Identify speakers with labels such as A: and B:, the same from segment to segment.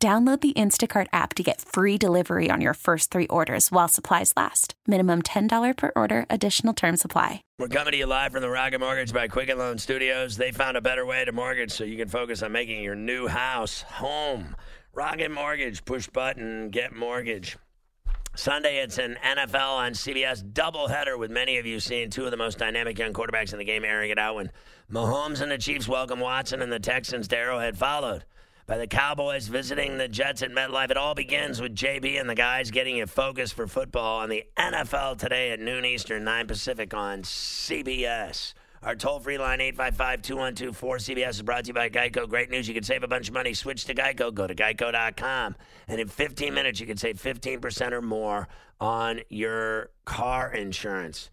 A: Download the Instacart app to get free delivery on your first three orders while supplies last. Minimum $10 per order, additional term supply.
B: We're coming to you live from the Rocket Mortgage by Quicken Loan Studios. They found a better way to mortgage so you can focus on making your new house home. Rocket Mortgage, push button, get mortgage. Sunday, it's an NFL on CBS doubleheader with many of you seeing two of the most dynamic young quarterbacks in the game airing it out when Mahomes and the Chiefs welcome Watson and the Texans to Arrowhead followed by the Cowboys visiting the Jets at MetLife. It all begins with JB and the guys getting you focused for football on the NFL today at noon Eastern, 9 Pacific on CBS. Our toll free line, 855 212 4CBS, is brought to you by Geico. Great news. You can save a bunch of money. Switch to Geico. Go to geico.com. And in 15 minutes, you can save 15% or more on your car insurance.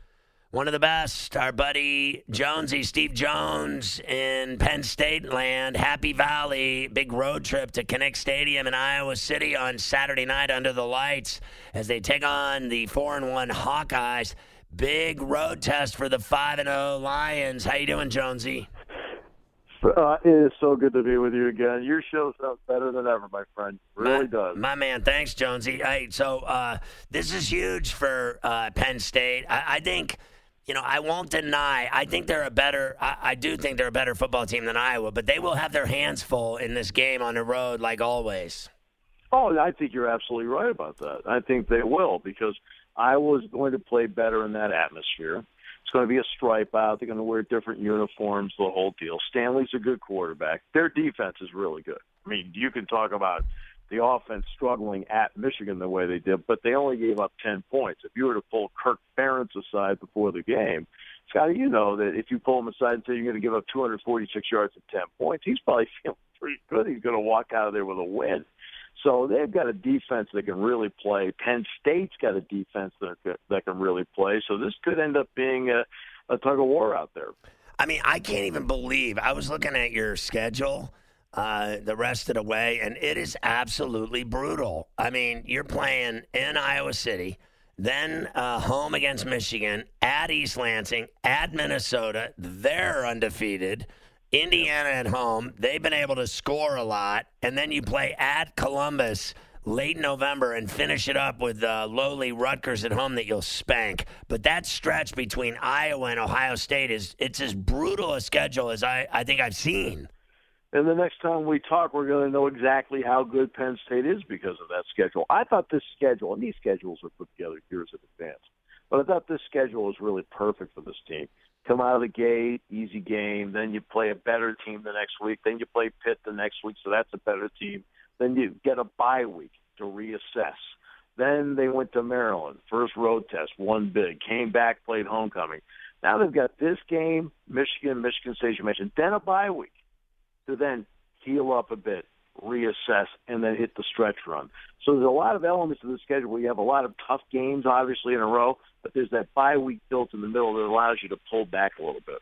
B: One of the best, our buddy Jonesy, Steve Jones in Penn State land, Happy Valley, big road trip to Kinnick Stadium in Iowa City on Saturday night under the lights as they take on the 4 and 1 Hawkeyes. Big road test for the 5 and 0 Lions. How you doing, Jonesy?
C: Uh, it is so good to be with you again. Your show sounds better than ever, my friend. Really
B: my,
C: does.
B: My man, thanks, Jonesy. Hey, so uh, this is huge for uh, Penn State. I, I think – you know, I won't deny. I think they're a better. I, I, do think they're a better football team than Iowa, but they will have their hands full in this game on the road, like always.
C: Oh, I think you're absolutely right about that. I think they will because Iowa's going to play better in that atmosphere. It's going to be a stripe out. They're going to wear different uniforms, the whole deal. Stanley's a good quarterback. Their defense is really good. I mean, you can talk about the offense struggling at Michigan the way they did, but they only gave up 10 points. If you were to pull Kirk Ferentz aside before the game, Scotty, you know that if you pull him aside and say you're going to give up 246 yards and 10 points, he's probably feeling pretty good. He's going to walk out of there with a win. So they've got a defense that can really play. Penn State's got a defense that that can really play. So this could end up being a, a tug of war out there.
B: I mean, I can't even believe I was looking at your schedule uh, the rest of the way, and it is absolutely brutal. I mean, you're playing in Iowa City, then uh, home against Michigan, at East Lansing, at Minnesota. They're undefeated. Indiana at home, they've been able to score a lot, and then you play at Columbus late November and finish it up with uh, lowly Rutgers at home that you'll spank. But that stretch between Iowa and Ohio State is it's as brutal a schedule as I, I think I've seen.
C: And the next time we talk, we're going to know exactly how good Penn State is because of that schedule. I thought this schedule, and these schedules are put together years in advance, but I thought this schedule was really perfect for this team. Come out of the gate, easy game. Then you play a better team the next week. Then you play Pitt the next week, so that's a better team. Then you get a bye week to reassess. Then they went to Maryland, first road test, won big, came back, played homecoming. Now they've got this game, Michigan, Michigan State, you mentioned, then a bye week to then heal up a bit, reassess, and then hit the stretch run. So there's a lot of elements to the schedule where you have a lot of tough games, obviously, in a row, but there's that bye week built in the middle that allows you to pull back a little bit.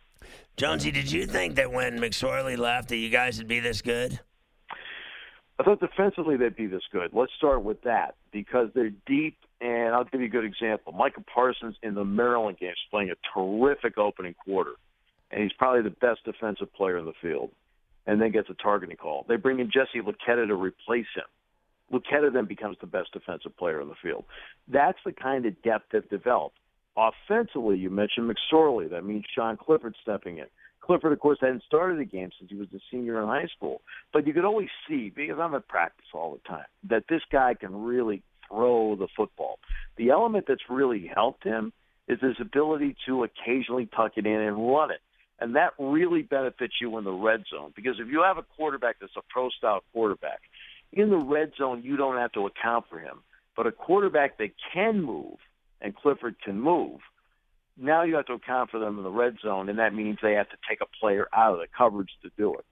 B: Jonesy, did you think that when McSorley left that you guys would be this good?
C: I thought defensively they'd be this good. Let's start with that because they're deep, and I'll give you a good example. Micah Parsons in the Maryland game is playing a terrific opening quarter, and he's probably the best defensive player in the field and then gets a targeting call. They bring in Jesse Luketa to replace him. Luketa then becomes the best defensive player in the field. That's the kind of depth they've developed. Offensively, you mentioned McSorley. That means Sean Clifford stepping in. Clifford, of course, hadn't started a game since he was a senior in high school. But you could always see, because I'm at practice all the time, that this guy can really throw the football. The element that's really helped him is his ability to occasionally tuck it in and run it. And that really benefits you in the red zone because if you have a quarterback that's a pro style quarterback, in the red zone, you don't have to account for him. But a quarterback that can move, and Clifford can move, now you have to account for them in the red zone, and that means they have to take a player out of the coverage to do it.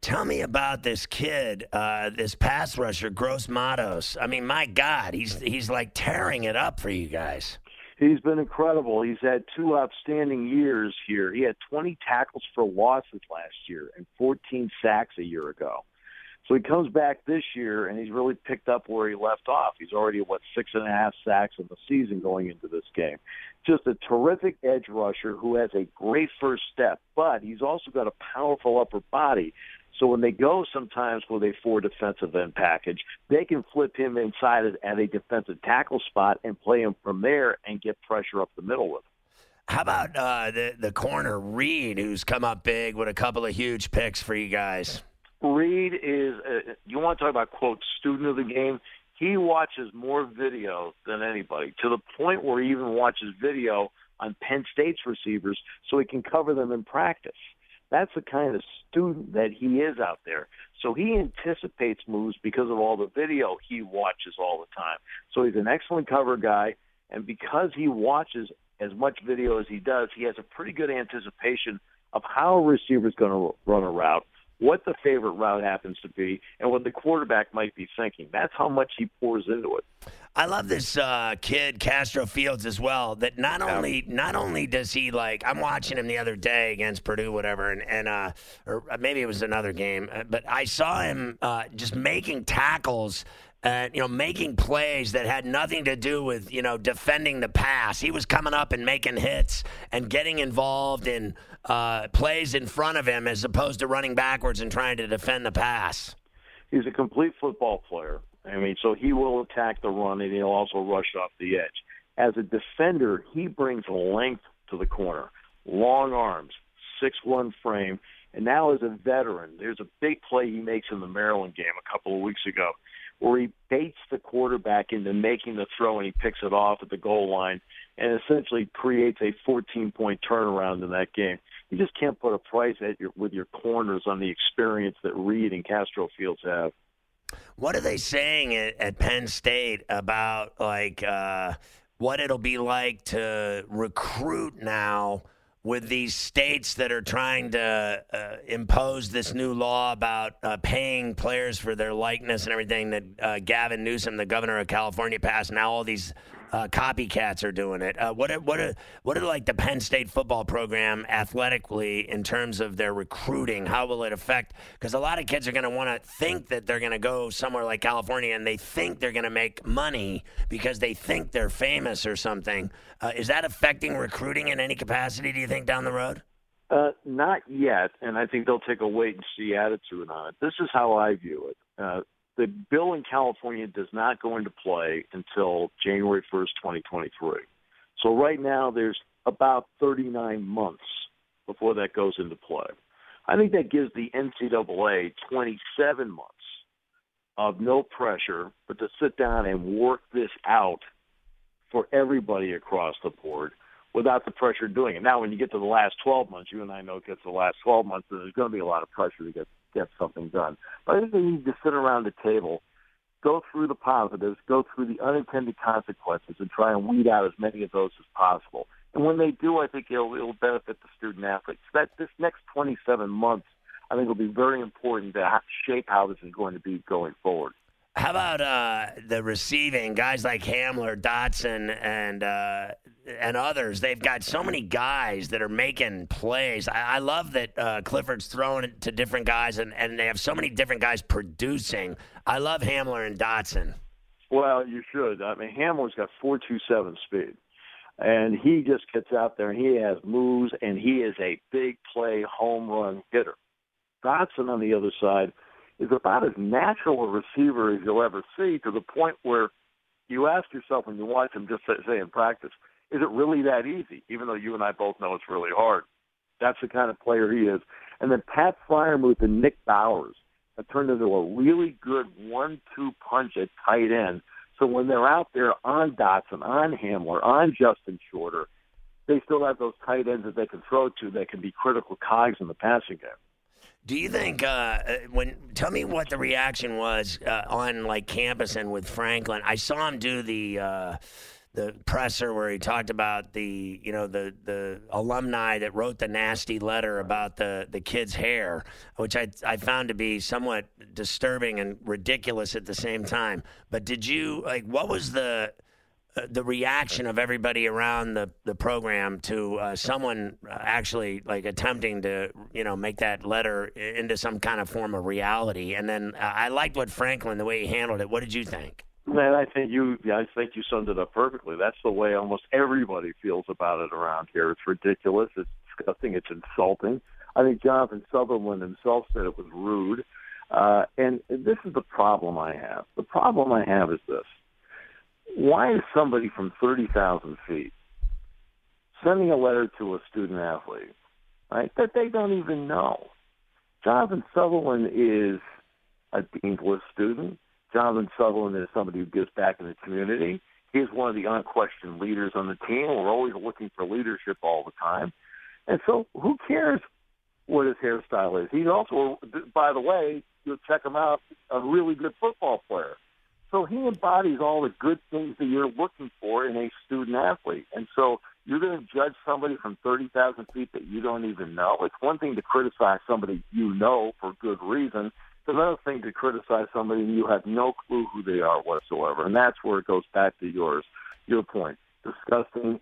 B: Tell me about this kid, uh, this pass rusher, Gross Matos. I mean, my God, he's he's like tearing it up for you guys.
C: He's been incredible. He's had two outstanding years here. He had 20 tackles for losses last year and 14 sacks a year ago. So he comes back this year and he's really picked up where he left off. He's already what six and a half sacks in the season going into this game. Just a terrific edge rusher who has a great first step, but he's also got a powerful upper body. So when they go sometimes with a four defensive end package, they can flip him inside at a defensive tackle spot and play him from there and get pressure up the middle with him.
B: How about uh, the the corner Reid, who's come up big with a couple of huge picks for you guys?
C: Reid is, a, you want to talk about, quote, student of the game? He watches more video than anybody to the point where he even watches video on Penn State's receivers so he can cover them in practice. That's the kind of student that he is out there. So he anticipates moves because of all the video he watches all the time. So he's an excellent cover guy, and because he watches as much video as he does, he has a pretty good anticipation of how a receiver is going to run a route, what the favorite route happens to be, and what the quarterback might be thinking. That's how much he pours into it.
B: I love this uh, kid Castro Fields as well. That not only not only does he like I'm watching him the other day against Purdue, whatever, and and uh, or maybe it was another game, uh, but I saw him uh, just making tackles and you know making plays that had nothing to do with you know defending the pass. He was coming up and making hits and getting involved in uh, plays in front of him as opposed to running backwards and trying to defend the pass.
C: He's a complete football player. I mean, so he will attack the run and he'll also rush off the edge. As a defender, he brings length to the corner, long arms, six one frame, and now as a veteran, there's a big play he makes in the Maryland game a couple of weeks ago where he baits the quarterback into making the throw and he picks it off at the goal line and essentially creates a 14 point turnaround in that game. You just can't put a price at your, with your corners on the experience that Reid and Castro Fields have.
B: What are they saying at, at Penn State about like uh, what it'll be like to recruit now? with these states that are trying to uh, impose this new law about uh, paying players for their likeness and everything that uh, Gavin Newsom, the governor of California, passed. Now all these uh, copycats are doing it. Uh, what are, what are, what are like the Penn State football program athletically in terms of their recruiting? How will it affect? Because a lot of kids are going to want to think that they're going to go somewhere like California and they think they're going to make money because they think they're famous or something. Uh, is that affecting recruiting in any capacity? Do you think down the road?
C: Uh, not yet, and I think they'll take a wait and see attitude on it. This is how I view it. Uh, the bill in California does not go into play until January 1st, 2023. So right now there's about 39 months before that goes into play. I think that gives the NCAA 27 months of no pressure, but to sit down and work this out for everybody across the board without the pressure doing it. Now, when you get to the last 12 months, you and I know it gets the last 12 months, there's going to be a lot of pressure to get get something done. But I think they need to sit around the table, go through the positives, go through the unintended consequences, and try and weed out as many of those as possible. And when they do, I think it'll, it'll benefit the student athletes. That this next 27 months, I think will be very important to shape how this is going to be going forward.
B: How about uh, the receiving guys like Hamler, Dotson, and uh, and others? They've got so many guys that are making plays. I, I love that uh, Clifford's throwing it to different guys, and, and they have so many different guys producing. I love Hamler and Dotson.
C: Well, you should. I mean, Hamler's got four two seven speed, and he just gets out there and he has moves, and he is a big play home run hitter. Dotson on the other side is about as natural a receiver as you'll ever see to the point where you ask yourself when you watch him just say in practice, is it really that easy? Even though you and I both know it's really hard. That's the kind of player he is. And then Pat Freiermuth and Nick Bowers have turned into a really good one-two punch at tight end. So when they're out there on Dotson, on Hamler, on Justin Shorter, they still have those tight ends that they can throw to that can be critical cogs in the passing game.
B: Do you think uh, uh, when tell me what the reaction was uh, on like campus and with Franklin? I saw him do the uh, the presser where he talked about the you know the the alumni that wrote the nasty letter about the the kid's hair, which I I found to be somewhat disturbing and ridiculous at the same time. But did you like what was the the reaction of everybody around the, the program to uh, someone uh, actually like attempting to you know make that letter into some kind of form of reality and then uh, I liked what Franklin the way he handled it what did you think
C: Man, I think you I think you summed it up perfectly. That's the way almost everybody feels about it around here. It's ridiculous. It's disgusting. It's insulting. I think Jonathan Sutherland himself said it was rude. Uh, and this is the problem I have. The problem I have is this why is somebody from 30,000 feet sending a letter to a student athlete, right, that they don't even know? Jonathan Sutherland is a Dean's List student. Jonathan Sutherland is somebody who gives back in the community. He's one of the unquestioned leaders on the team. We're always looking for leadership all the time. And so who cares what his hairstyle is? He's also, by the way, you'll check him out, a really good football player. So he embodies all the good things that you're looking for in a student athlete. And so you're going to judge somebody from 30,000 feet that you don't even know. It's one thing to criticize somebody you know for good reason. It's another thing to criticize somebody and you have no clue who they are whatsoever. And that's where it goes back to yours, your point. Disgusting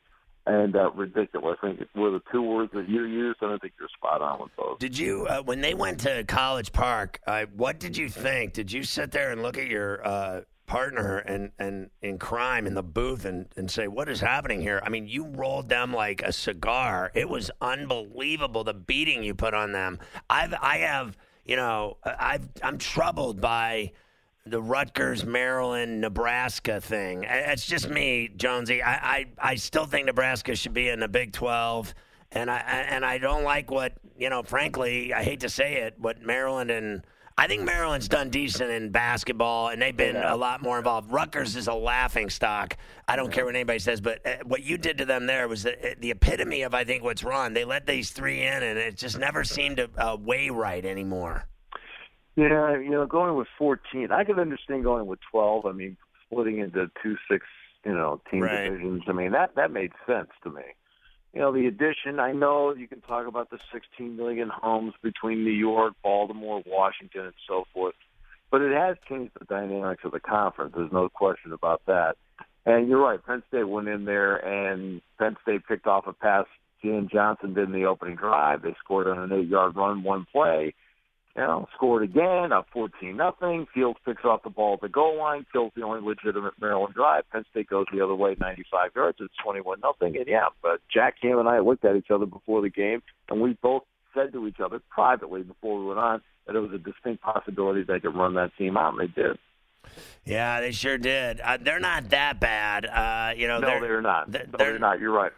C: and uh, ridiculous. I think were the two words that you used, and I think you're spot on with those.
B: Did you, uh, when they went to College Park, uh, what did you think? Did you sit there and look at your uh, partner and, and in crime in the booth and, and say, What is happening here? I mean, you rolled them like a cigar. It was unbelievable the beating you put on them. I've I have you know, I've I'm troubled by the Rutgers, Maryland, Nebraska thing. It's just me, Jonesy. I, I, I still think Nebraska should be in the Big Twelve. And I and I don't like what you know. Frankly, I hate to say it, what Maryland and I think Maryland's done decent in basketball, and they've been yeah. a lot more involved. Rutgers is a laughing stock. I don't yeah. care what anybody says, but uh, what you did to them there was the, uh, the, epitome of I think what's wrong. They let these three in, and it just never seemed to uh, weigh right anymore.
C: Yeah, you know, going with 14, I could understand going with 12. I mean, splitting into two six, you know, team right. divisions. I mean, that that made sense to me you know, the addition, I know you can talk about the 16 million homes between New York, Baltimore, Washington, and so forth, but it has changed the dynamics of the conference. There's no question about that. And you're right, Penn State went in there and Penn State picked off a pass Jan Johnson did in the opening drive. They scored on an eight-yard run, one play you know, scored again, up 14 nothing. Fields picks off the ball at the goal line, kills the only legitimate Maryland drive. Penn State goes the other way, 95 yards. It's 21 nothing. And yeah, but Jack Ham and I looked at each other before the game, and we both said to each other privately before we went on that it was a distinct possibility they could run that team out, and they did.
B: Yeah, they sure did. Uh, they're not that bad. Uh, you know,
C: no,
B: they're,
C: they're not. They're, no, they're not. You're right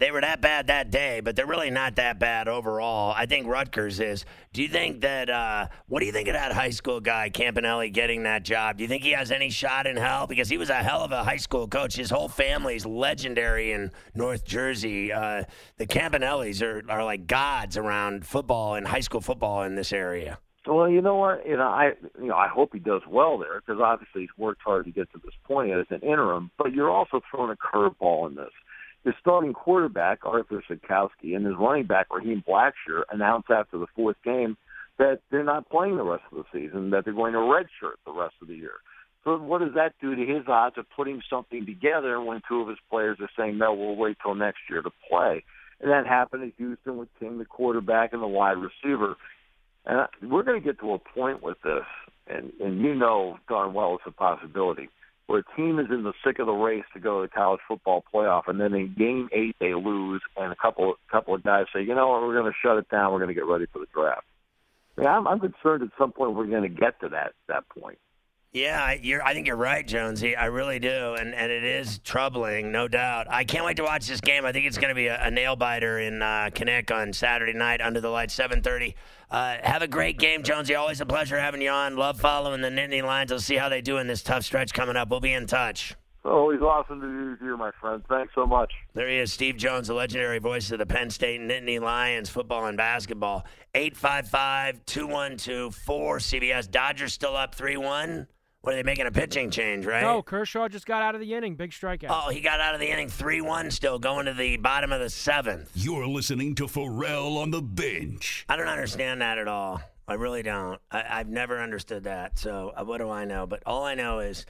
B: they were that bad that day, but they're really not that bad overall. I think Rutgers is. Do you think that? Uh, what do you think of that high school guy Campanelli getting that job? Do you think he has any shot in hell? Because he was a hell of a high school coach. His whole family's legendary in North Jersey. Uh, the Campanellis are are like gods around football and high school football in this area.
C: Well, you know what? You know, I you know I hope he does well there because obviously he's worked hard to get to this point as an interim. But you're also throwing a curveball in this his starting quarterback, Arthur Sitkowski, and his running back, Raheem Blackshear, announced after the fourth game that they're not playing the rest of the season, that they're going to redshirt the rest of the year. So what does that do to his odds of putting something together when two of his players are saying, no, we'll wait till next year to play? And that happened at Houston with King, the quarterback, and the wide receiver. And we're going to get to a point with this, and, and you know darn well it's a possibility where a team is in the thick of the race to go to the college football playoff, and then in game eight they lose, and a couple couple of guys say, you know what, we're going to shut it down. We're going to get ready for the draft. Mean, I'm, I'm concerned at some point we're going to get to that that point.
B: Yeah, you're, I think you're right, Jonesy. I really do, and and it is troubling, no doubt. I can't wait to watch this game. I think it's going to be a, a nail biter in uh, on Saturday night under the lights, 7:30. Uh, have a great game, Jonesy. Always a pleasure having you on. Love following the Nittany Lions. We'll see how they do in this tough stretch coming up. We'll be in touch.
C: Always awesome to be here, my friend. Thanks so much.
B: There he is, Steve Jones, the legendary voice of the Penn State Nittany Lions football and basketball. 855 212 4CBS. Dodgers still up 3 1. What are they making a pitching change, right?
D: No, Kershaw just got out of the inning. Big strikeout.
B: Oh, he got out of the inning 3 1 still, going to the bottom of the seventh.
E: You're listening to Ferrall on the bench.
B: I don't understand that at all. I really don't. I, I've never understood that. So uh, what do I know? But all I know is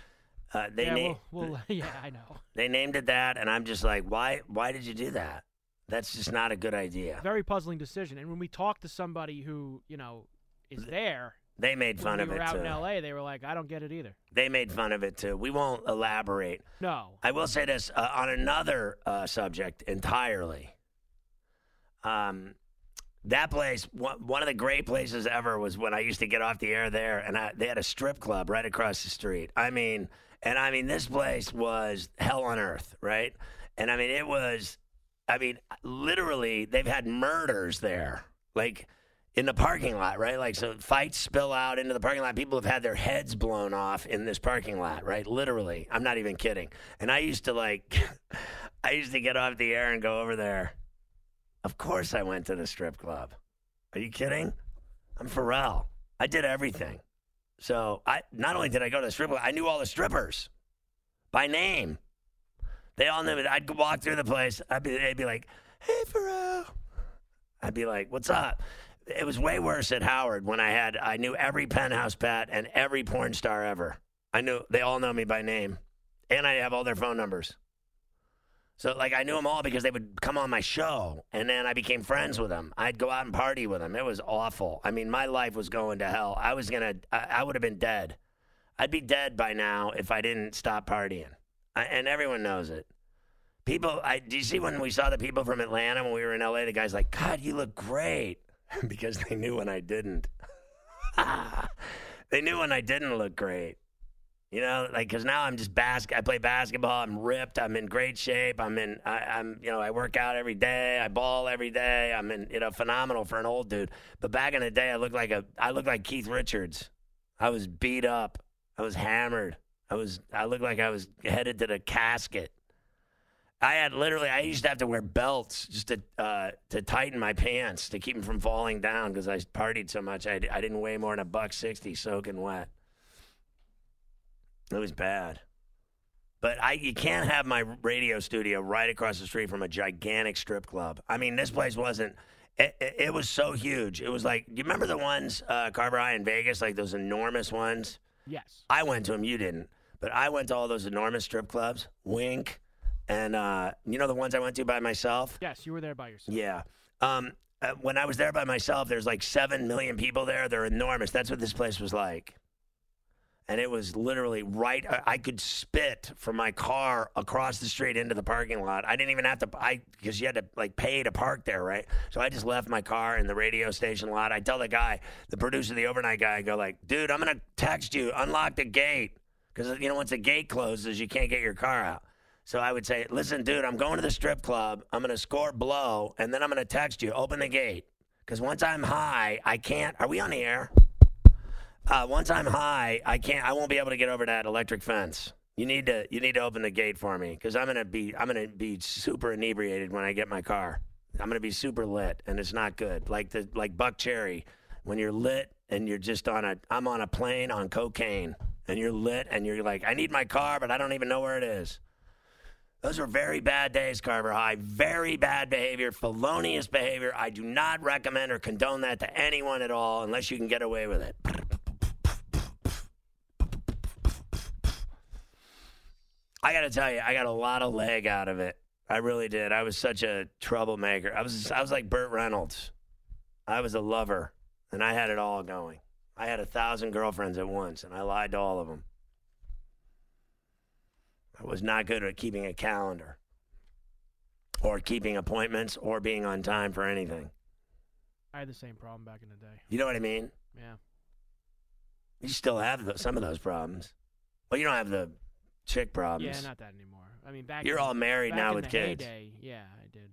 B: uh, they
D: yeah,
B: na-
D: well, well, yeah, I know.
B: they named it that, and I'm just like, why? Why did you do that? That's just not a good idea.
D: Very puzzling decision. And when we talk to somebody who you know is there,
B: They made fun
D: we
B: of
D: were
B: it
D: out
B: too.
D: in L.A., they were like, "I don't get it either."
B: They made fun of it too. We won't elaborate.
D: No,
B: I will say this uh, on another uh, subject entirely. Um, that place, one one of the great places ever was when I used to get off the air there, and I, they had a strip club right across the street. I mean, and I mean, this place was hell on earth, right? And I mean, it was, I mean, literally, they've had murders there, like in the parking lot, right? Like, so fights spill out into the parking lot. People have had their heads blown off in this parking lot, right? Literally. I'm not even kidding. And I used to, like, I used to get off the air and go over there. Of course, I went to the strip club. Are you kidding? I'm Ferrall. I did everything. So I not only did I go to the strip club, I knew all the strippers by name. They all knew me. I'd walk through the place. I'd be, they'd be like, "Hey, Ferrall." I'd be like, "What's up?" It was way worse at Howard when I had I knew every penthouse pat and every porn star ever. I knew they all know me by name, and I have all their phone numbers. So like I knew them all because they would come on my show, and then I became friends with them. I'd go out and party with them. It was awful. I mean, my life was going to hell. I was gonna, I, I would have been dead. I'd be dead by now if I didn't stop partying, I, and everyone knows it. People, I do you see when we saw the people from Atlanta when we were in LA? The guys like, God, you look great, because they knew when I didn't. they knew when I didn't look great. You know, like because now I'm just basket. I play basketball. I'm ripped. I'm in great shape. I'm in. I, I'm. You know, I work out every day. I ball every day. I'm in. You know, phenomenal for an old dude. But back in the day, I looked like a. I looked like Keith Richards. I was beat up. I was hammered. I was. I looked like I was headed to the casket. I had literally. I used to have to wear belts just to uh, to tighten my pants to keep them from falling down because I partied so much. I, I didn't weigh more than a buck sixty, soaking wet. It was bad. But I, you can't have my radio studio right across the street from a gigantic strip club. I mean, this place wasn't. It, it, it was so huge. It was like, do you remember the ones uh, Carver High in Vegas, like those enormous ones?
D: yes.
B: I went to them. You didn't, but I went to all those enormous strip clubs. Wink, and uh, you know the ones I went to by myself.
D: Yes, you were there by yourself.
B: Yeah. Um, uh, when I was there by myself, there's like seven million people there. They're enormous. That's what this place was like. And it was literally right. I, I could spit from my car across the street into the parking lot. I didn't even have to. I because you had to like pay to park there, right? So I just left my car in the radio station lot. I tell the guy, the producer, the overnight guy, I go like, dude, I'm gonna text you, unlock the gate, because you know once the gate closes, you can't get your car out. So I would say, listen, dude, I'm going to the strip club. I'm going to score blow, and then I'm going to text you, open the gate. Because once I'm high, I can't. Are we on the air? Uh, once I'm high, I can't. I won't be able to get over that electric fence. You need to. You need to open the gate for me because I'm gonna be. I'm gonna be super inebriated when I get my car. I'm gonna be super lit, and it's not good. Like the like Buckcherry, when you're lit and you're just on a. I'm on a plane on cocaine, and you're lit, and you're like, I need my car, but I don't even know where it is. Those were very bad days, Carver High. Very bad behavior, felonious behavior. I do not recommend or condone that to anyone at all unless you can get away with it. I got to tell you, I got a lot of leg out of it. I really did. I was such a troublemaker. I was I was like Burt Reynolds. I was a lover, and I had it all going. I had a thousand girlfriends at once, and I lied to all of them. I was not good at keeping a calendar or keeping appointments or being on time for anything.
D: I had the same problem back in the day.
B: You know what I mean?
D: Yeah.
B: You still have th some of those problems. Well, you don't have the chick problems.
D: Yeah, not that anymore. I mean, back.
B: You're
D: in,
B: all married
D: back
B: now
D: in
B: with
D: the
B: kids.
D: Heyday, yeah, I did.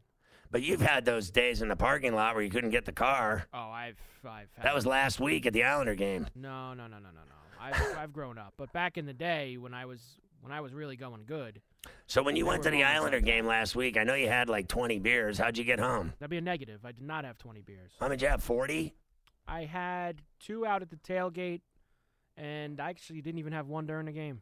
B: But you've had those days in the parking lot where you couldn't get the car.
D: Oh, I've, I've. Had
B: That was last week at the Islander game.
D: No, no, no, no, no, no. I've, I've grown up. But back in the day when I was when I was really going good,
B: So when you went to the Islander game last week, I know you had like 20 beers. How'd you get home?
D: that'd be a negative. I did not have 20 beers.
B: How many did you have? 40?
D: I had two out at the tailgate, and I actually didn't even have one during the game.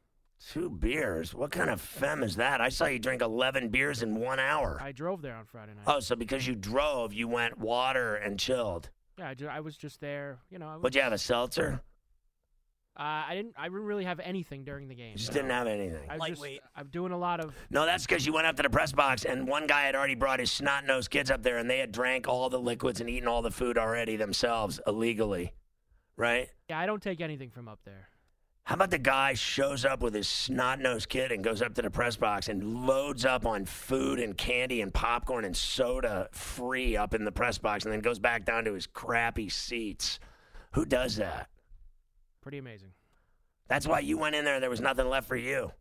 B: Two beers. What kind of femme is that? I saw you drink 11 beers in one hour.
D: I drove there on Friday night.
B: Oh, so because you drove, you went water and chilled.
D: Yeah, I, ju- I was just there. You know, I was,
B: Would you have a seltzer?
D: Uh, I didn't. I didn't really have anything during the game.
B: Just
D: so
B: didn't have anything.
D: I
F: Lightweight.
D: Just, I'm doing a lot of.
B: No, that's because you went up to the press box and one guy had already brought his snot nosed kids up there and they had drank all the liquids and eaten all the food already themselves illegally. Right?
D: Yeah, I don't take anything from up there.
B: How about the guy shows up with his snot nosed kid and goes up to the press box and loads up on food and candy and popcorn and soda free up in the press box and then goes back down to his crappy seats? Who does that?
D: Pretty amazing.
B: That's why you went in there there was nothing left for you.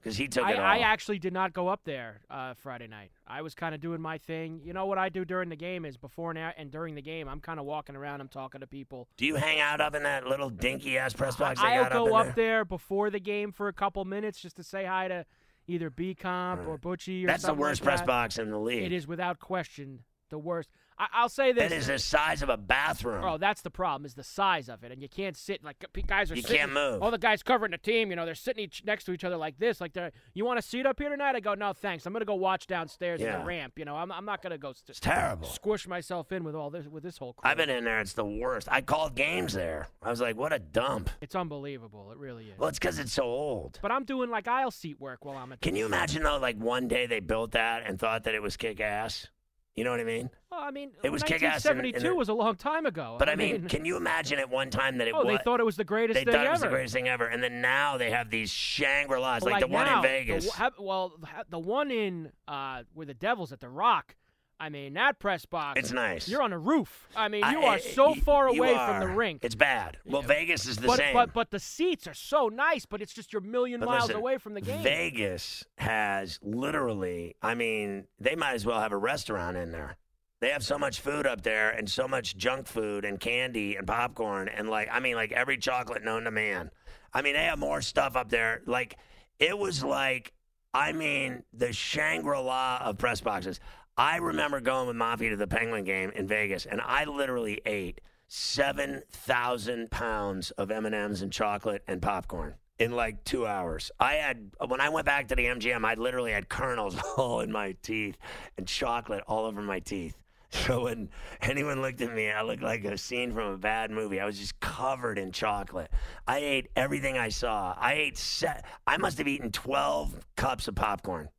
B: Because he took
D: I,
B: it all.
D: I actually did not go up there uh, Friday night. I was kind of doing my thing. You know what I do during the game is before and, a- and during the game, I'm kind of walking around. I'm talking to people.
B: Do you hang out up in that little dinky ass press box they
D: I'll
B: got
D: go
B: up
D: up,
B: there?
D: there before the game for a couple minutes just to say hi to either B Comp or Butchie or
B: That's the worst
D: like
B: press
D: that.
B: box in the league.
D: It is without question the worst. I, I'll say this.
B: It is the size of a bathroom.
D: Oh, that's the problem is the size of it, and you can't sit like guys are.
B: You
D: sitting,
B: can't move.
D: All the guys covering the team, you know, they're sitting each next to each other like this, like they're. You want a seat up here tonight? I go, no, thanks. I'm gonna go watch downstairs in
B: Yeah.
D: the ramp. You know, I'm, I'm not gonna go
B: it's terrible.
D: squish myself in with all this with this whole. Crew.
B: I've been in there. It's the worst. I called games there. I was like, what a dump.
D: It's unbelievable. It really is.
B: Well, it's because it's so old.
D: but I'm doing like aisle seat work while I'm at.
B: Can you imagine, though, like one day they built that and thought that it was kick ass? You know what I mean?
D: Well, I mean,
B: It was kick-ass in- in
D: 1972 was a long time ago.
B: But I mean, can you imagine at one time that it
D: oh,
B: was.
D: they thought it was the greatest
B: they
D: thing
B: thought it was
D: ever.
B: the greatest thing ever. And then now they have these Shangri La's,
D: But
B: like, the one in Vegas.
D: The, well, the one in uh, where the Devils at the Rock. I mean, that press box.
B: It's nice.
D: You're on a roof. I mean, you
B: I-
D: are eh, so
B: y-
D: far away from the rink.
B: It's bad. Well,
D: Yeah.
B: Vegas is the
D: but,
B: same.
D: but but the seats are so nice, but it's just you're a million
B: But
D: miles
B: listen,
D: away from the game.
B: Vegas has literally, I mean, they might as well have a restaurant in there. They have so much food up there and so much junk food and candy and popcorn and like, I mean, like every chocolate known to man. I mean, they have more stuff up there. Like, it was like, I mean, the Shangri La of press boxes. I remember going with Mafia to the Penguin game in Vegas, and I literally ate seven thousand pounds of M and M's and chocolate and popcorn in like two hours. I had when I went back to the MGM, I literally had kernels all in my teeth and chocolate all over my teeth. So when anyone looked at me, I looked like a scene from a bad movie. I was just covered in chocolate. I ate everything I saw. I ate set. I must have eaten twelve cups of popcorn,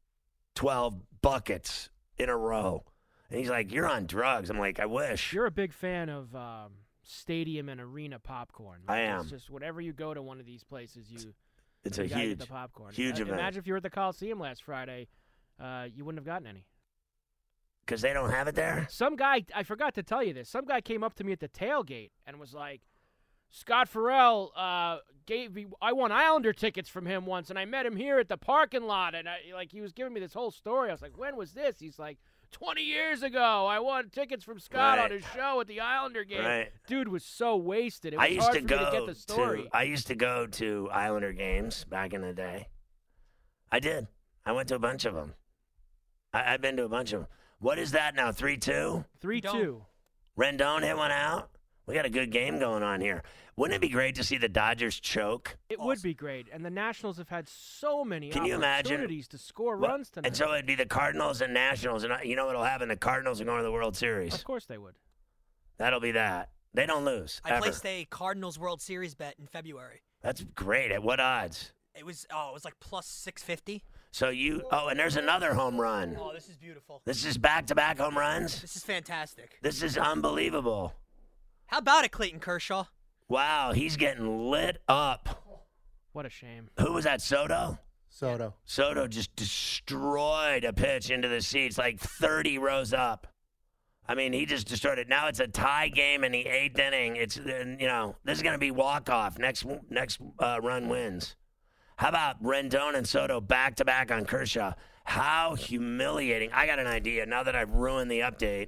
B: twelve buckets in a row. And he's like, "You're on drugs." I'm like, "I wish."
D: You're a big fan of um, stadium and arena popcorn.
B: I am.
D: It's just whenever you go to one of these places, you
B: It's
D: you
B: a huge,
D: the popcorn.
B: huge
D: Uh,
B: event.
D: Imagine if you were at the Coliseum last Friday, uh, you wouldn't have gotten any.
B: Because they don't have it there.
D: Some guy, I forgot to tell you this. Some guy came up to me at the tailgate and was like, "Scott Ferrall uh, gave me. I won Islander tickets from him once, and I met him here at the parking lot, and I, like he was giving me this whole story. I was like, when was this? He's like. 20 years ago, I won tickets from Scott on his show at the Islander game.
B: Right.
D: Dude was so wasted. It was
B: I used
D: hard
B: to
D: for
B: go
D: me to get the story.
B: I used to go to Islander games back in the day. I did. I went to a bunch of them. I, I've been to a bunch of them. What is that now? Three two.
D: 3 2.
B: Rendon hit one out. We got a good game going on here. Wouldn't it be great to see the Dodgers choke?
D: It would be great. And the Nationals have had so many
B: Can you imagine?
D: opportunities to score
B: Well,
D: runs tonight.
B: And so it'd be the Cardinals and Nationals, and uh, you know what'll happen? The Cardinals are going to the World Series.
D: of course they would.
B: That'll be that. They don't lose.
F: I
B: ever.
F: placed a Cardinals World Series bet in February.
B: That's great. At what odds?
F: It was oh, it was like plus six fifty.
B: So you. Oh, and there's another home run.
F: Oh, this is beautiful.
B: This is back-to-back home runs.
F: This is fantastic.
B: This is unbelievable.
F: How about it, Clayton Kershaw?
B: Wow, he's getting lit up.
D: What a shame.
B: Who was that? Soto.
G: Soto.
B: Soto just destroyed a pitch into the seats, like 30 rows up. I mean, he just destroyed it. Now it's a tie game in the eighth inning. It's you know this is going to be walk off. Next next uh, run wins. How about Rendon and Soto back to back on Kershaw? How humiliating! I got an idea now that I've ruined the update.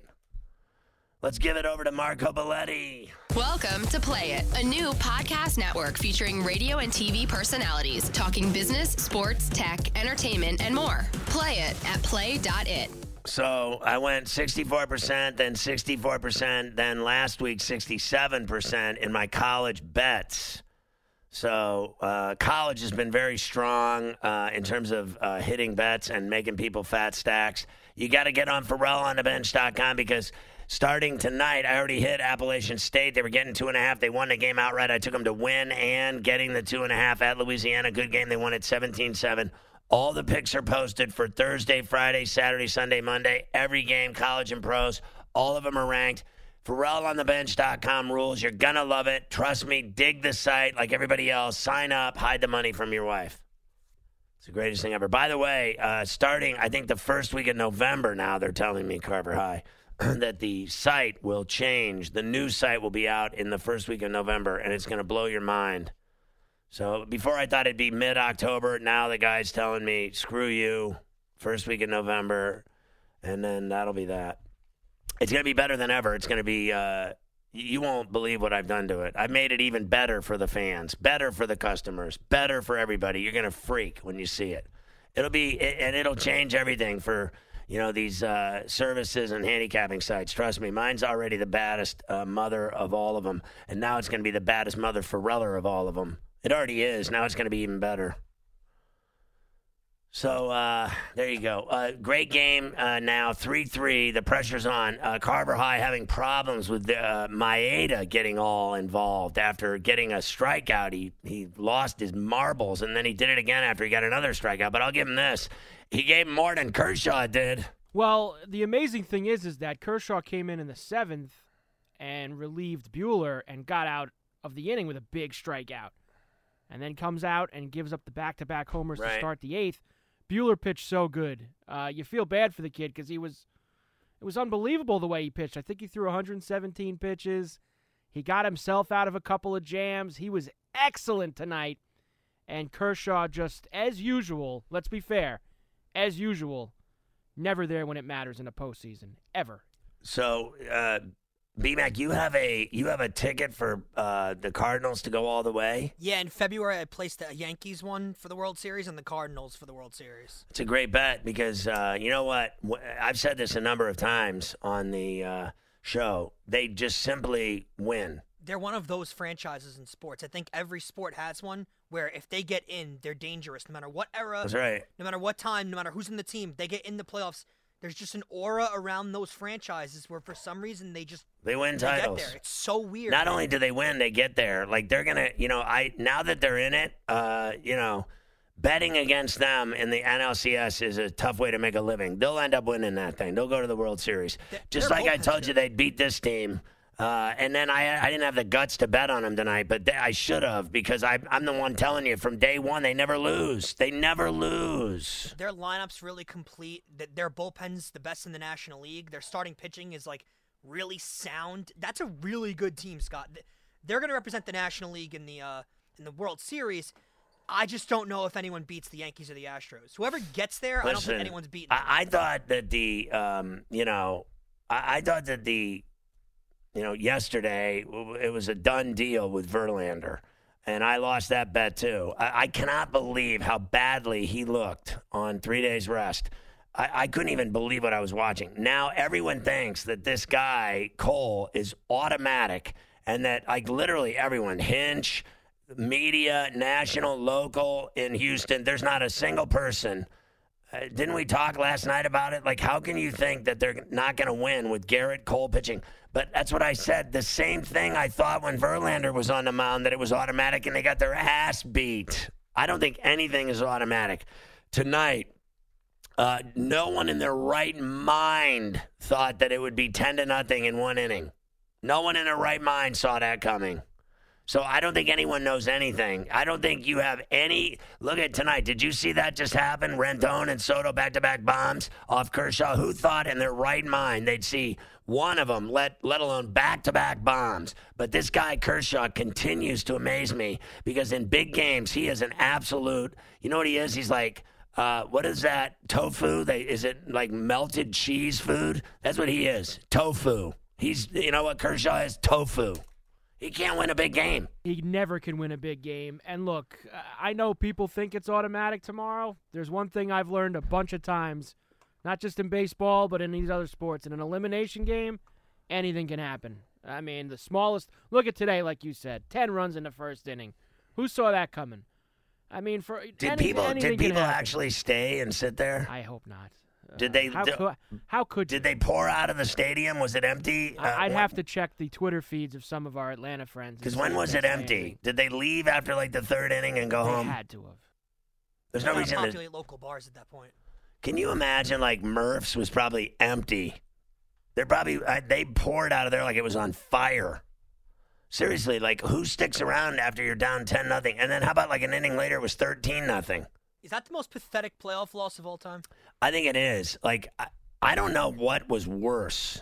B: Let's give it over to Marco Belletti.
H: Welcome to Play It, a new podcast network featuring radio and TV personalities talking business, sports, tech, entertainment, and more. Play it at play.it.
B: So I went 64%, then 64%, then last week 67% in my college bets. So uh, college has been very strong uh, in terms of uh, hitting bets and making people fat stacks. You got to get on Ferrall on the FerrallOnTheBench.com because starting tonight, I already hit Appalachian State. They were getting two and a half. They won the game outright. I took them to win and getting the two and a half at Louisiana. Good game. They won at 17-7. All the picks are posted for Thursday, Friday, Saturday, Sunday, Monday. Every game, college and pros. All of them are ranked. FerrallOnTheBench.com rules. You're going to love it. Trust me, dig the site like everybody else. Sign up, hide the money from your wife. It's the greatest thing ever. By the way, uh, starting, I think, the first week of November now, they're telling me, Carver High, that the site will change. The new site will be out in the first week of November, and it's going to blow your mind. So before I thought it'd be mid October, now the guy's telling me, screw you, first week of November, and then that'll be that. It's going to be better than ever. It's going to be, uh, you won't believe what I've done to it. I've made it even better for the fans, better for the customers, better for everybody. You're going to freak when you see it. It'll be, and it'll change everything for, you know, these uh, services and handicapping sites. Trust me, mine's already the baddest uh, mother of all of them. And now it's going to be the baddest mother Phareller of all of them. It already is. Now it's going to be even better. So uh, there you go. Uh, great game uh, now, 3 3. The pressure's on. Uh, Carver High having problems with uh, Maeda getting all involved after getting a strikeout. He, he lost his marbles, and then he did it again after he got another strikeout. But I'll give him this. He gave more than Kershaw did.
D: Well, the amazing thing is, is that Kershaw came in in the seventh and relieved Buehler and got out of the inning with a big strikeout, and then comes out and gives up the back-to-back homers
B: Right.
D: to start the eighth. Buehler pitched so good. Uh, you feel bad for the kid because he was, it was unbelievable the way he pitched. I think he threw 117 pitches. He got himself out of a couple of jams. He was excellent tonight. And Kershaw, just as usual, let's be fair, as usual, never there when it matters in a postseason. Ever.
B: So, uh, BMAC, you have a you have a ticket for uh, the Cardinals to go all the way.
F: Yeah, in February I placed a Yankees one for the World Series and the Cardinals for the World Series.
B: It's a great bet because uh, you know what? I've said this a number of times on the uh, show. They just simply win.
F: They're one of those franchises in sports. I think every sport has one where if they get in, they're dangerous no matter what era,
B: That's right.
F: no matter what time, no matter who's in the team. They get in the playoffs. There's just an aura around those franchises where for some reason they just
B: They win
F: they get
B: titles.
F: there. It's so weird.
B: Not
F: man.
B: only do they win, they get there. Like they're gonna, you know, I now that they're in it, uh, you know, betting against them in the NLCS is a tough way to make a living. They'll end up winning that thing. They'll go to the World Series.
F: Th-
B: Just like I told you, they'd beat this team. Uh, and then I, I didn't have the guts to bet on them tonight, but they, I should have because I, I'm the one telling you from day one they never lose. They never lose.
F: Their lineup's really complete. Th- Their bullpen's the best in the National League. Their starting pitching is like really sound. That's a really good team, Scott. Th- They're going to represent the National League in the uh, in the World Series. I just don't know if anyone beats the Yankees or the Astros. Whoever gets there, I don't
B: Listen,
F: think anyone's beaten.
B: I, I thought that the, um, you know, I, I thought that the, you know, yesterday it was a done deal with Verlander, and I lost that bet too. I, I cannot believe how badly he looked on three days rest. I, I couldn't even believe what I was watching. Now everyone thinks that this guy Cole is automatic, and that like literally everyone Hinch. Media, national, local in Houston, there's not a single person uh, didn't we talk last night about it? Like, how can you think that they're not going to win with Gerrit Cole pitching? But that's what I said. The same thing I thought when Verlander was on the mound that it was automatic and they got their ass beat. I don't think anything is automatic. Tonight, uh, no one in their right mind thought that it would be 10 to nothing in one inning. No one in their right mind saw that coming. So I don't think anyone knows anything. I don't think you have any. Look at tonight. Did you see that just happen? Rendon and Soto back to back bombs off Kershaw. Who thought in their right mind they'd see one of them, let, let alone back to back bombs? But this guy, Kershaw, continues to amaze me because in big games, he is an absolute. You know what he is? He's like. Uh, what is that tofu? They, is it like melted cheese food? That's what he is. Tofu. He's, you know what Kershaw is? Tofu. He can't win a big game.
D: He never can win a big game. And look, I know people think it's automatic tomorrow. There's one thing I've learned a bunch of times, not just in baseball, but in these other sports. In an elimination game, anything can happen. I mean, the smallest. Look at today, like you said 10 runs in the first inning. Who saw that coming? I mean, for
B: Did
D: anything,
B: people did people actually stay and sit there?
D: I hope not.
B: Did
D: Uh,
B: they-
D: How,
B: do-
D: could, how could you?
B: Did they pour out of the stadium? Was it empty?
D: I- I'd have to check the Twitter feeds of some of our Atlanta friends.
B: Because when was it empty?
D: anything.
B: Did they leave after like the third inning and go
D: They
B: home?
D: had to have.
B: There's
F: They're
B: no
F: gonna
B: reason to.
F: populate local bars at that point.
B: Can you imagine like Murph's was probably empty? They're probably uh, they poured out of there like it was on fire. Seriously, like who sticks around after you're down ten nothing? And then how about like an inning later it was thirteen nothing?
F: Is that the most pathetic playoff loss of all time?
B: I think it is. Like I, I don't know what was worse.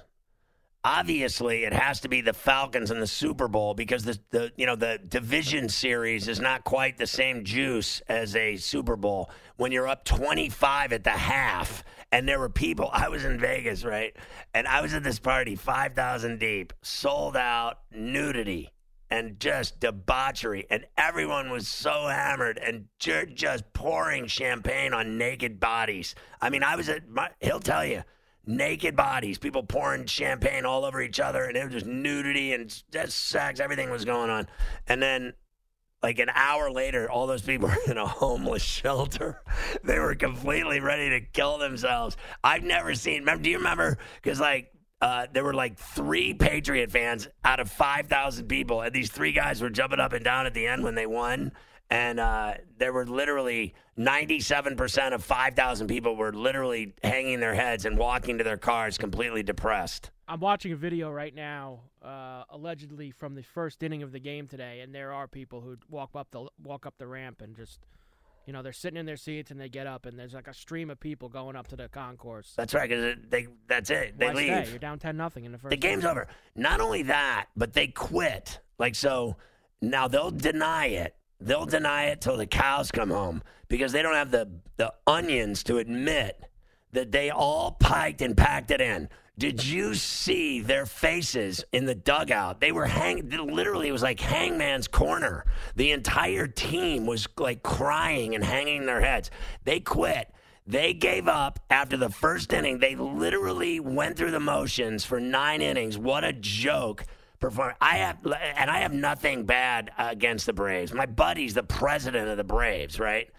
B: Obviously, it has to be the Falcons in the Super Bowl because the, the you know the division series is not quite the same juice as a Super Bowl when you're up 25 at the half and there were people I was in Vegas, right? And I was at this party 5,000 deep, sold out, nudity and just debauchery and everyone was so hammered and ju- just pouring champagne on naked bodies. I mean, I was at my, he'll tell you naked bodies, people pouring champagne all over each other, and it was just nudity and just sex. Everything was going on. And then, like an hour later, all those people were in a homeless shelter. They were completely ready to kill themselves. I've never seen. Remember, do you remember? Because like. Uh, there were like three Patriot fans out of 5,000 people, and these three guys were jumping up and down at the end when they won. And uh, there were literally 97% of 5,000 people were literally hanging their heads and walking to their cars completely depressed.
D: I'm watching a video right now, uh, allegedly from the first inning of the game today, and there are people who walk up the walk up the ramp and just, you know, they're sitting in their seats and they get up and there's like a stream of people going up to the concourse.
B: That's right, because they that's it. They
D: Why
B: leave.
D: stay? You're down ten nothing in the first.
B: The game's over. Not only that, but they quit. Like so now they'll deny it. They'll deny it till the cows come home because they don't have the the onions to admit that they all piked and packed it in. Did you see their faces in the dugout? They were hang literally it was like hangman's corner. The entire team was like crying and hanging their heads. They quit. They gave up after the first inning. They literally went through the motions for nine innings. What a joke! Perform. I have, and I have nothing bad against the Braves. My buddy's the president of the Braves, right?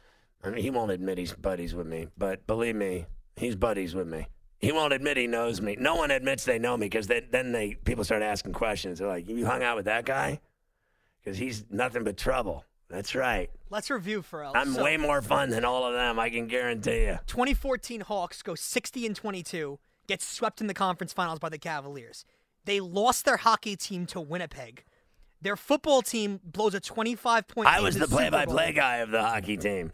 B: I mean, he won't admit he's buddies with me, but believe me, he's buddies with me. He won't admit he knows me. No one admits they know me because then, then they people start asking questions. They're like, "You hung out with that guy?" Because he's nothing but trouble. That's right.
F: Let's review Ferrall.
B: I'm
F: So,
B: way more fun than all of them. I can guarantee you.
F: 2014 Hawks go 60 and 22, get swept in the conference finals by the Cavaliers. They lost their hockey team to Winnipeg. Their football team blows a 25 point.
B: I was the play-by-play guy of the hockey team.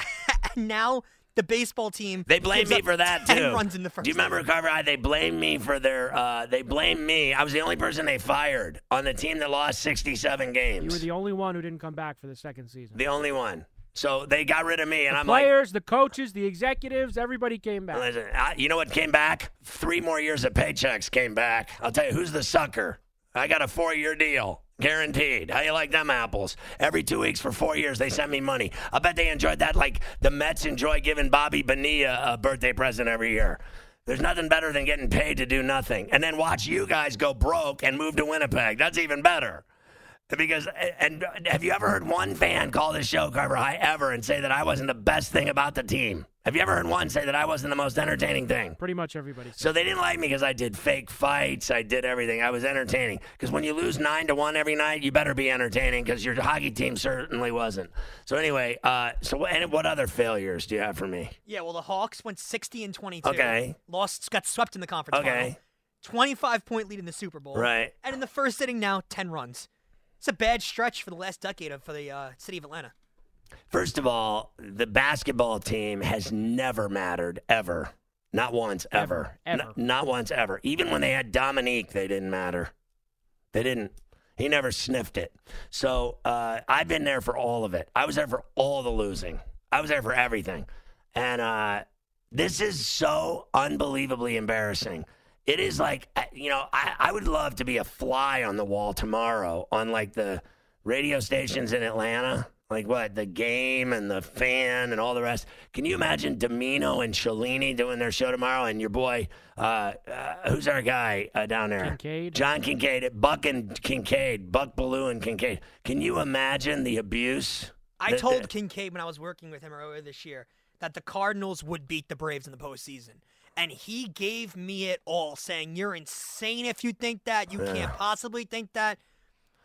F: And now the baseball team.
B: They blame me for that
F: 10
B: too.
F: Runs in the first.
B: Do you remember Carver? I, they blamed me for their. Uh, they blamed me. I was the only person they fired on the team that lost 67 games.
D: You were the only one who didn't come back for the second season.
B: The only one. So they got rid of me, and
D: the
B: I'm like,
D: players, the coaches, the executives, everybody came back.
B: Listen, I, you know what came back? Three more years of paychecks came back. I'll tell you who's the sucker. I got a four-year deal, guaranteed. How you like them apples? Every two weeks for four years, they send me money. I bet they enjoyed that like the Mets enjoy giving Bobby Bonilla a birthday present every year. There's nothing better than getting paid to do nothing, and then watch you guys go broke and move to Winnipeg. That's even better. Because and have you ever heard one fan call this show Carver High ever and say that I wasn't the best thing about the team? Have you ever heard one say that I wasn't the most entertaining thing?
D: Pretty much everybody.
B: So they didn't like me because I did fake fights. I did everything. I was entertaining. Because when you lose nine to one every night, you better be entertaining. Because your hockey team certainly wasn't. So anyway, uh, so what, and what other failures do you have for me?
F: Yeah, well, the Hawks went 60 and 22.
B: Okay.
F: Lost, got swept in the conference
B: Okay.
F: final. 25 point lead in the Super Bowl.
B: Right.
F: And in the first inning now, 10 runs. It's a bad stretch for the last decade of, for the uh, city of Atlanta.
B: First of all, the basketball team has never mattered ever. Not once, ever.
D: Ever,
B: N-
D: ever.
B: not once, ever. Even when they had Dominique, they didn't matter. They didn't. He never sniffed it. So uh, I've been there for all of it. I was there for all the losing. I was there for everything. And uh, this is so unbelievably embarrassing. It is like, uh, you know, I, I would love to be a fly on the wall tomorrow on like the radio stations in Atlanta. Like what? The game and the fan and all the rest. Can you imagine Domino and Cellini doing their show tomorrow and your boy, uh, uh, who's our guy uh, down there?
D: Kincaid.
B: John Kincaid, Buck and Kincaid, Buck Belue and Kincaid. Can you imagine the abuse
F: I
B: The-
F: told
B: the-
F: Kincaid when I was working with him earlier this year that the Cardinals would beat the Braves in the postseason. And he gave me it all, saying, You're insane if you think that. You can't possibly think that.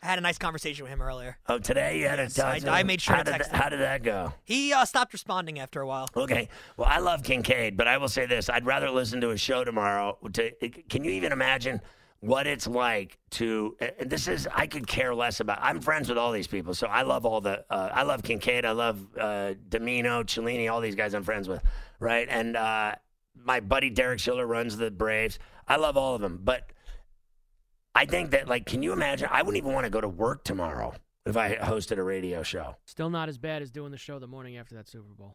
F: I had a nice conversation with him earlier.
B: Oh, today you had
F: Yes,
B: a touch.
F: I- I made sure
B: how
F: to
B: did
F: text
B: that,
F: him.
B: How did that go?
F: He uh, stopped responding after a while.
B: Okay. Well, I love Kincaid, but I will say this: I'd rather listen to a show tomorrow. To can you even imagine what it's like to? And this is I could care less about. I'm friends with all these people, so I love all the. Uh, I love Kincaid. I love uh, Domino, Cellini, all these guys I'm friends with, right? And uh, my buddy Derek Schiller runs the Braves. I love all of them, but I think that like, can you imagine? I wouldn't even want to go to work tomorrow if I hosted a radio show.
D: Still not as bad as doing the show the morning after that Super Bowl.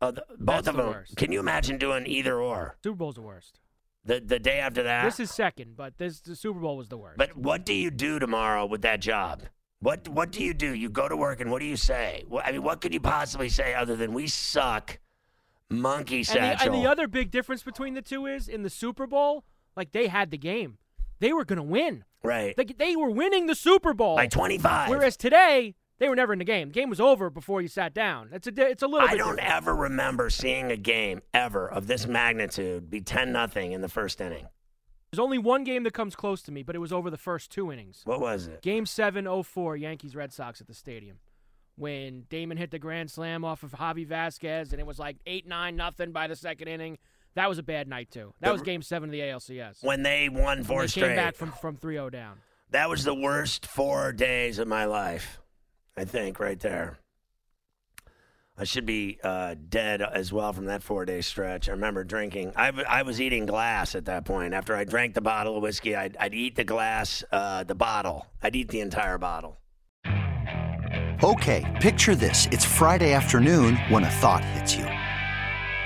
B: Uh, the, both
D: That's
B: of
D: the
B: them.
D: worst.
B: Can you imagine doing either or?
D: Super Bowl's the worst.
B: The the day after that.
D: This is second, but this the Super Bowl was the worst.
B: But what do you do tomorrow with that job? What what do you do? You go to work and what do you say? What, I mean, what could you possibly say other than we suck, monkey
D: and the, and the other big difference between the two is in the Super Bowl, like they had the game, they were gonna win.
B: right
D: They, they were winning the Super Bowl.
B: by twenty five.
D: Whereas today, they were never in the game. The game was over before you sat down. It's a it's a little
B: I don't
D: different.
B: ever remember seeing a game ever of this magnitude be ten nothing in the first inning.
D: There's only one game that comes close to me, but it was over the first two innings.
B: What was it?
D: Game 7 04 Yankees Red Sox at the stadium. When Damon hit the grand slam off of Javi Vazquez and it was like 8 9 nothing by the second inning. That was a bad night too. That
B: The-
D: was game 7 of the ALCS.
B: When they won
D: When
B: four
D: they
B: straight.
D: came back from from 3-0 down.
B: That was the worst four days of my life, I think, right there. I should be uh, dead as well from that four day stretch. I remember drinking. I, w- I was eating glass at that point. After I drank the bottle of whiskey, I'd, I'd eat the glass, uh, the bottle. I'd eat the entire bottle.
G: Okay, picture this. It's Friday afternoon when a thought hits you.